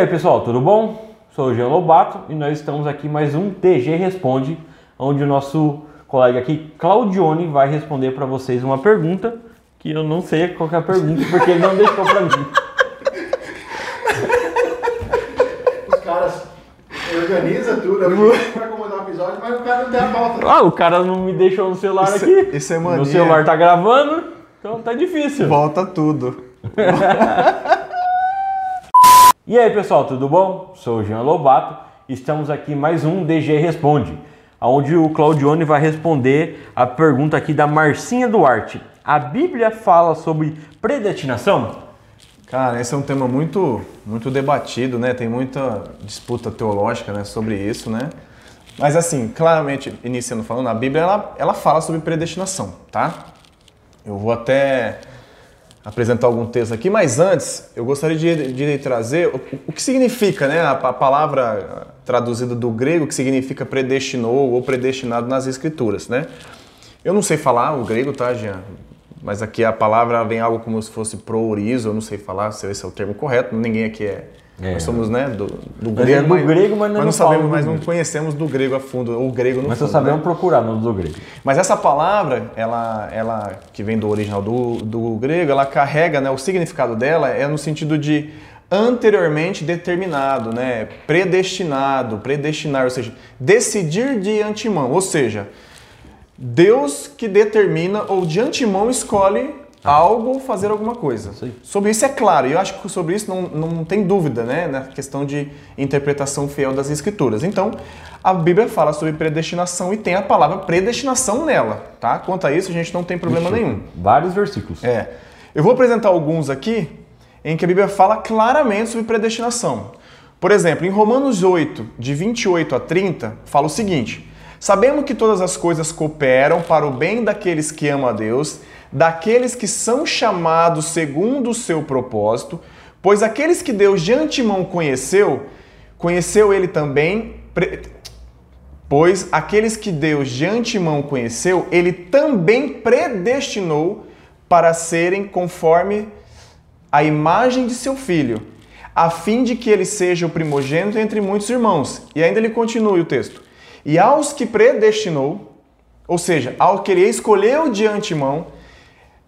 aí pessoal, tudo bom? Sou o Jean Lobato e nós estamos aqui mais um DG Responde, onde o nosso colega aqui, Claudione, vai responder para vocês uma pergunta que eu não sei qual é a pergunta, porque ele não deixou para mim. Os caras organizam tudo, para acomodar o episódio, mas o cara não tem a pauta. Ah, o cara não me deixou no celular Isso- aqui. isso é Meu mania. celular tá gravando, então tá difícil. Volta tudo. E aí pessoal, tudo bom? Sou o Jean Lobato e estamos aqui mais um DG Responde, onde o Claudione vai responder a pergunta aqui da Marcinha Duarte. A Bíblia fala sobre predestinação? Cara, esse é um tema muito, muito debatido, né? Tem muita disputa teológica né, sobre isso, né? Mas assim, claramente, iniciando falando, a Bíblia ela, ela fala sobre predestinação, tá? Eu vou até apresentar algum texto aqui, mas antes eu gostaria de, de trazer o, o que significa, né? A, a palavra traduzida do grego que significa predestinou ou predestinado nas escrituras, né? Eu não sei falar o grego, tá, Jean? Mas aqui a palavra vem algo como se fosse proorizo, eu não sei falar se esse é o termo correto, ninguém aqui é. É. Nós somos, né, do, do grego. é do grego, mas nós não sabemos, mas não conhecemos do grego a fundo, ou o grego no Mas só fundo. né? sabemos procurar no do grego. Mas essa palavra, ela, ela que vem do original do, do grego, ela carrega, né, o significado dela é no sentido de anteriormente determinado, né, predestinado, predestinar, ou seja, decidir de antemão, ou seja, Deus que determina ou de antemão escolhe algo ou fazer alguma coisa. Aí. Sobre isso é claro, e eu acho que sobre isso não, não tem dúvida, né, na questão de interpretação fiel das escrituras. Então, a Bíblia fala sobre predestinação e tem a palavra predestinação nela, tá? Quanto a isso, a gente não tem problema nenhum. Vários versículos. É. Eu vou apresentar alguns aqui em que a Bíblia fala claramente sobre predestinação. Por exemplo, em Romanos 8, de 28 a 30, fala o seguinte: Sabemos que todas as coisas cooperam para o bem daqueles que amam a Deus, daqueles que são chamados segundo o seu propósito, pois aqueles que Deus de antemão conheceu, conheceu ele também. pre- Pois aqueles que Deus de antemão conheceu, ele também predestinou para serem conforme a imagem de seu filho, a fim de que ele seja o primogênito entre muitos irmãos. E ainda ele continua o texto. E aos que predestinou, ou seja, ao que ele escolheu de antemão,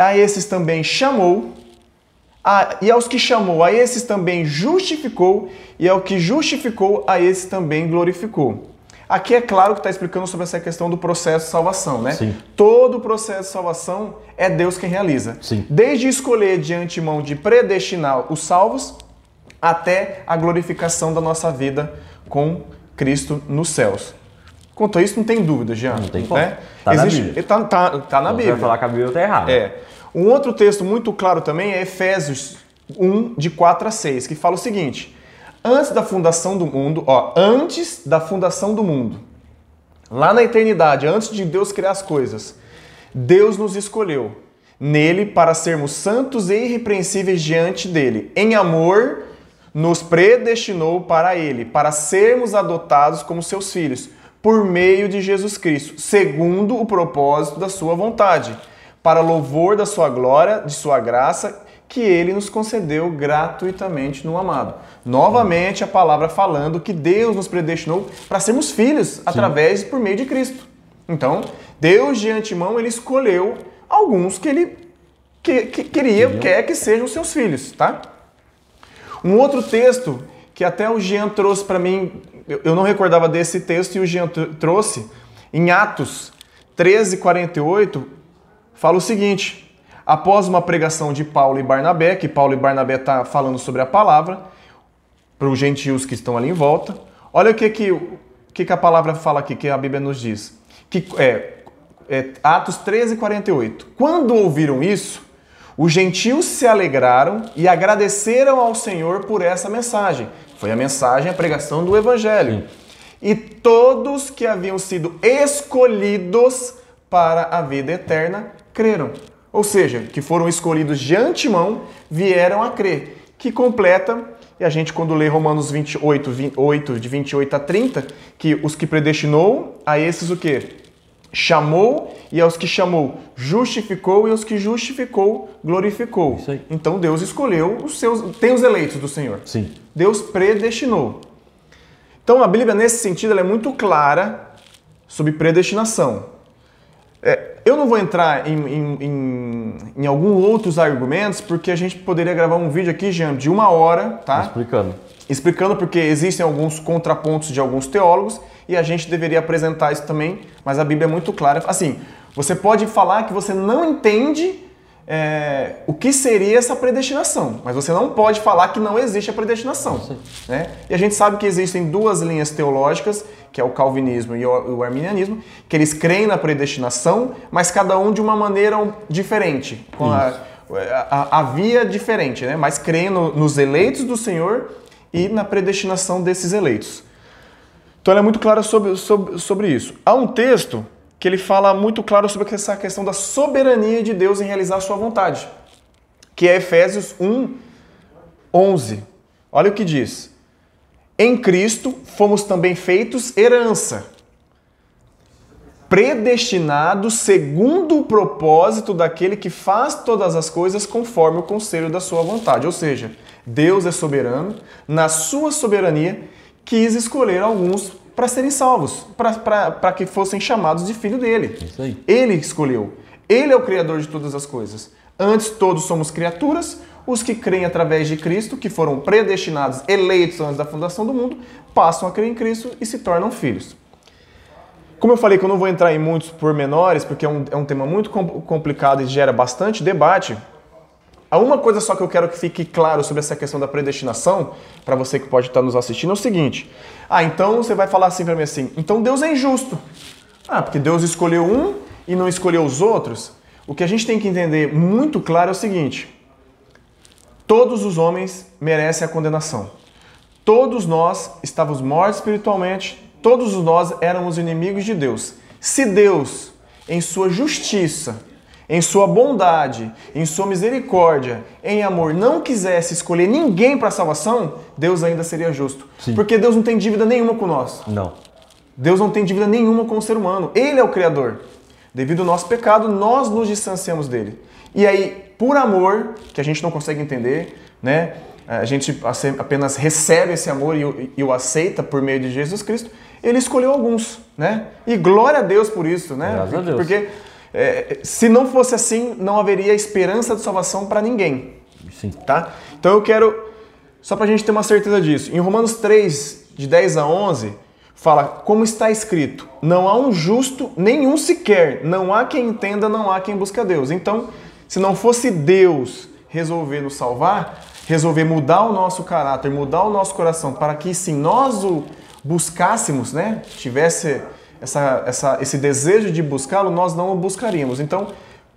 a esses também chamou, a- e aos que chamou, a esses também justificou, e ao que justificou, a esses também glorificou. Aqui é claro que está explicando sobre essa questão do processo de salvação, né? Sim. Todo o processo de salvação é Deus quem realiza. Sim. Desde escolher de antemão de predestinar os salvos até a glorificação da nossa vida com Cristo nos céus. Quanto a isso, não tem dúvida, Jean. Não tem como. né? Tá na Existe, Bíblia. Tá, tá- tá na Bíblia. vai falar que a Bíblia tá errada. É. Um outro texto muito claro também é Efésios 1, de 4 a 6, que fala o seguinte: Antes da fundação do mundo, ó, antes da fundação do mundo, lá na eternidade, antes de Deus criar as coisas, Deus nos escolheu nele para sermos santos e irrepreensíveis diante dele. Em amor, nos predestinou para ele, para sermos adotados como seus filhos, por meio de Jesus Cristo, segundo o propósito da sua vontade, para louvor da sua glória, de sua graça, que ele nos concedeu gratuitamente no amado. Novamente a palavra falando que Deus nos predestinou para sermos filhos através e por meio de Cristo. Então, Deus de antemão ele escolheu alguns que ele que, que queria, quer que sejam seus filhos, tá? Um outro texto que até o Jean trouxe para mim, eu não recordava desse texto e o Jean tr- trouxe, em Atos 13, 48, fala o seguinte: após uma pregação de Paulo e Barnabé, que Paulo e Barnabé está falando sobre a palavra, para os gentios que estão ali em volta, olha o que, que, que, que a palavra fala aqui, que a Bíblia nos diz. Que, é, é, Atos 13, 48. Quando ouviram isso, os gentios se alegraram e agradeceram ao Senhor por essa mensagem. Foi a mensagem, a pregação do Evangelho. E todos que haviam sido escolhidos para a vida eterna creram. Ou seja, que foram escolhidos de antemão, vieram a crer. Que completa, e a gente quando lê Romanos 28, 28, de 28 a 30, que os que predestinou, a esses o quê? Chamou, e aos que chamou, justificou, e aos que justificou, glorificou. Então Deus escolheu os seus. Tem os eleitos do Senhor. Sim. Deus predestinou. Então a Bíblia, nesse sentido, ela é muito clara sobre predestinação. É, eu não vou entrar em, em, em, em alguns outros argumentos, porque a gente poderia gravar um vídeo aqui, Jean, de uma hora, tá? Explicando. Explicando porque existem alguns contrapontos de alguns teólogos e a gente deveria apresentar isso também, mas a Bíblia é muito clara. Assim, você pode falar que você não entende é, o que seria essa predestinação, mas você não pode falar que não existe a predestinação. Né? E a gente sabe que existem duas linhas teológicas, que é o calvinismo e o, arminianismo, que eles creem na predestinação, mas cada um de uma maneira diferente, com a, a, a via diferente, né? mas creem no- nos eleitos do Senhor e na predestinação desses eleitos. Então ela é muito clara sobre, sobre, sobre isso. Há um texto que ele fala muito claro sobre essa questão da soberania de Deus em realizar a sua vontade, que é Efésios 1, 11. Olha o que diz. Em Cristo fomos também feitos herança, predestinados segundo o propósito daquele que faz todas as coisas conforme o conselho da sua vontade. Ou seja, Deus é soberano, na sua soberania quis escolher alguns para serem salvos, para que fossem chamados de filho dele. Ele escolheu. Ele é o criador de todas as coisas. Antes todos somos criaturas, os que creem através de Cristo, que foram predestinados, eleitos antes da fundação do mundo, passam a crer em Cristo e se tornam filhos. Como eu falei que eu não vou entrar em muitos pormenores, porque é um, é um tema muito com- complicado e gera bastante debate, há uma coisa só que eu quero que fique claro sobre essa questão da predestinação, para você que pode estar nos assistindo, é o seguinte. Ah, então você vai falar assim para mim assim, então Deus é injusto. Ah, porque Deus escolheu um e não escolheu os outros. O que a gente tem que entender muito claro é o seguinte: todos os homens merecem a condenação. Todos nós estávamos mortos espiritualmente, todos nós éramos inimigos de Deus. Se Deus, em sua justiça, em sua bondade, em sua misericórdia, em amor, não quisesse escolher ninguém para a salvação, Deus ainda seria justo. Sim. Porque Deus não tem dívida nenhuma com nós. Não. Deus não tem dívida nenhuma com o ser humano. Ele é o Criador. Devido ao nosso pecado, nós nos distanciamos dele. E aí, por amor, que a gente não consegue entender, né? A gente apenas recebe esse amor e o aceita por meio de Jesus Cristo. Ele escolheu alguns, né? E glória a Deus por isso, né? Graças a Deus. Porque é, se não fosse assim, não haveria esperança de salvação para ninguém Sim. tá? Então eu quero, só para a gente ter uma certeza disso, em Romanos 3, de 10 a 11, fala, como está escrito, não há um justo, nenhum sequer, não há quem entenda, não há quem busque a Deus. Então, se não fosse Deus resolver nos salvar, resolver mudar o nosso caráter, mudar o nosso coração, para que sim, nós o buscássemos, né? Tivesse essa, essa, esse desejo de buscá-lo, nós não o buscaríamos. Então,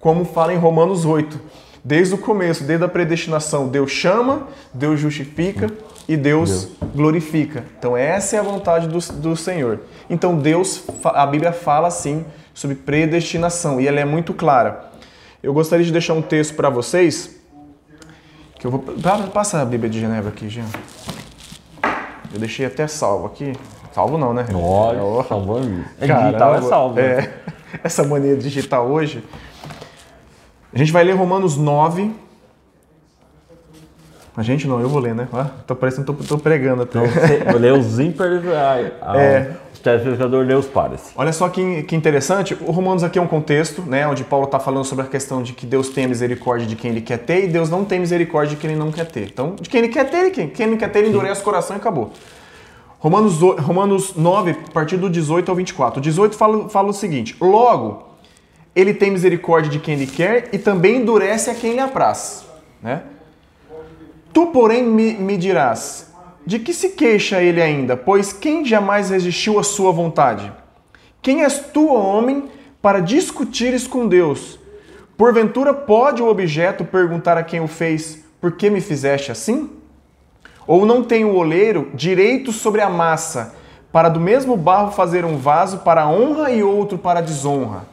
como fala em Romanos 8, desde o começo, desde a predestinação, Deus chama, Deus justifica e Deus, glorifica. Então, essa é a vontade do, do Senhor. Então, Deus, a Bíblia fala assim sobre predestinação e ela é muito clara. Eu gostaria de deixar um texto para vocês. Que eu vou. pa- Passa a Bíblia de Genebra aqui, Jean. Eu deixei até salvo aqui. Salvo não, né? Olha, Ó. salvando. É Caramba, digital, é salvo. é. essa mania de digitar hoje. A gente vai ler Romanos 9. A gente não, eu vou ler, né? Ah, tô parecendo que tô, tô pregando até. Então, você vou ler os ímpares, a, a, É. telespectador lê os pares. Olha só que, que interessante, o Romanos aqui é um contexto, né, onde Paulo está falando sobre a questão de que Deus tem misericórdia de quem ele quer ter e Deus não tem misericórdia de quem ele não quer ter. Então, de quem ele quer ter, ele quem, quem não quer ter, ele endurece o coração e acabou. Romanos, Romanos 9, a partir do 18 ao 24. O 18 fala, fala o seguinte: Logo, ele tem misericórdia de quem ele quer e também endurece a quem lhe apraz. Né? Tu, porém, me, me dirás: de que se queixa ele ainda? Pois quem jamais resistiu à sua vontade? Quem és tu, homem, para discutires com Deus? Porventura pode o objeto perguntar a quem o fez: Por que me fizeste assim? Ou não tem o oleiro direito sobre a massa, para do mesmo barro fazer um vaso para a honra e outro para desonra?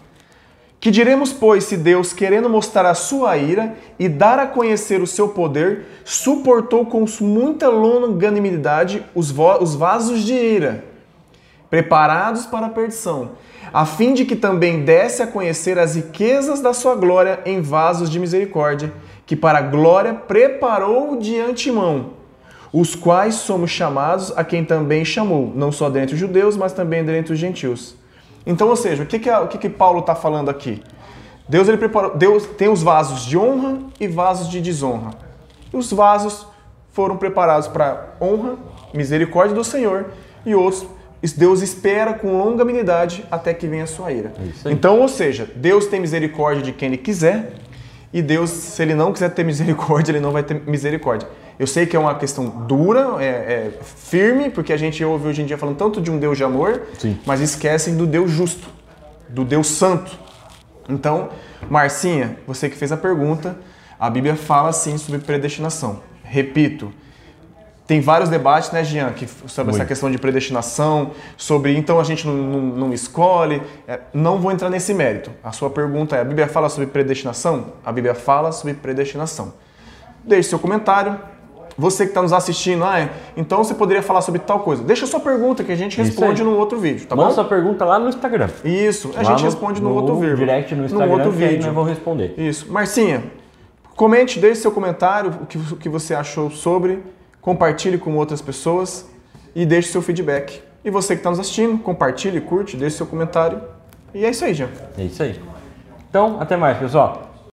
Que diremos, pois, se Deus, querendo mostrar a sua ira e dar a conhecer o seu poder, suportou com muita longanimidade os, os vasos de ira? preparados para a perdição, a fim de que também desse a conhecer as riquezas da sua glória em vasos de misericórdia, que para a glória preparou de antemão, os quais somos chamados a quem também chamou, não só dentre os judeus, mas também dentre os gentios. Então, ou seja, o que, que, o que, que Paulo está falando aqui? Deus, ele preparou, Deus tem os vasos de honra e vasos de desonra. E os vasos foram preparados para honra, misericórdia do Senhor, e outros Deus espera com longanimidade até que venha a sua ira. Então, ou seja, Deus tem misericórdia de quem ele quiser, e Deus, se ele não quiser ter misericórdia, ele não vai ter misericórdia. Eu sei que é uma questão dura, é, é firme, porque a gente ouve hoje em dia falando tanto de um Deus de amor, Sim. mas esquecem do Deus justo, do Deus santo. Então, Marcinha, você que fez a pergunta, a Bíblia fala sim sobre predestinação. Repito, tem vários debates, né, Jean, que, sobre essa questão de predestinação, sobre então a gente não, não, não escolhe. É, não vou entrar nesse mérito. A sua pergunta é: a Bíblia fala sobre predestinação? A Bíblia fala sobre predestinação. Deixe seu comentário. Você que está nos assistindo, ah, é, então você poderia falar sobre tal coisa. Deixa sua pergunta que a gente responde num outro vídeo, tá Manda bom? sua pergunta lá no Instagram. Isso, a Lá gente no- responde no, no outro vídeo. direct no Instagram, Num outro vídeo. nós vamos responder. Isso. Marcinha, comente, deixe seu comentário, o que, o que você achou sobre, compartilhe com outras pessoas e deixe seu feedback. E você que está nos assistindo, compartilhe, curte, deixe seu comentário. E é isso aí, Jean. É isso aí. Então, até mais, pessoal.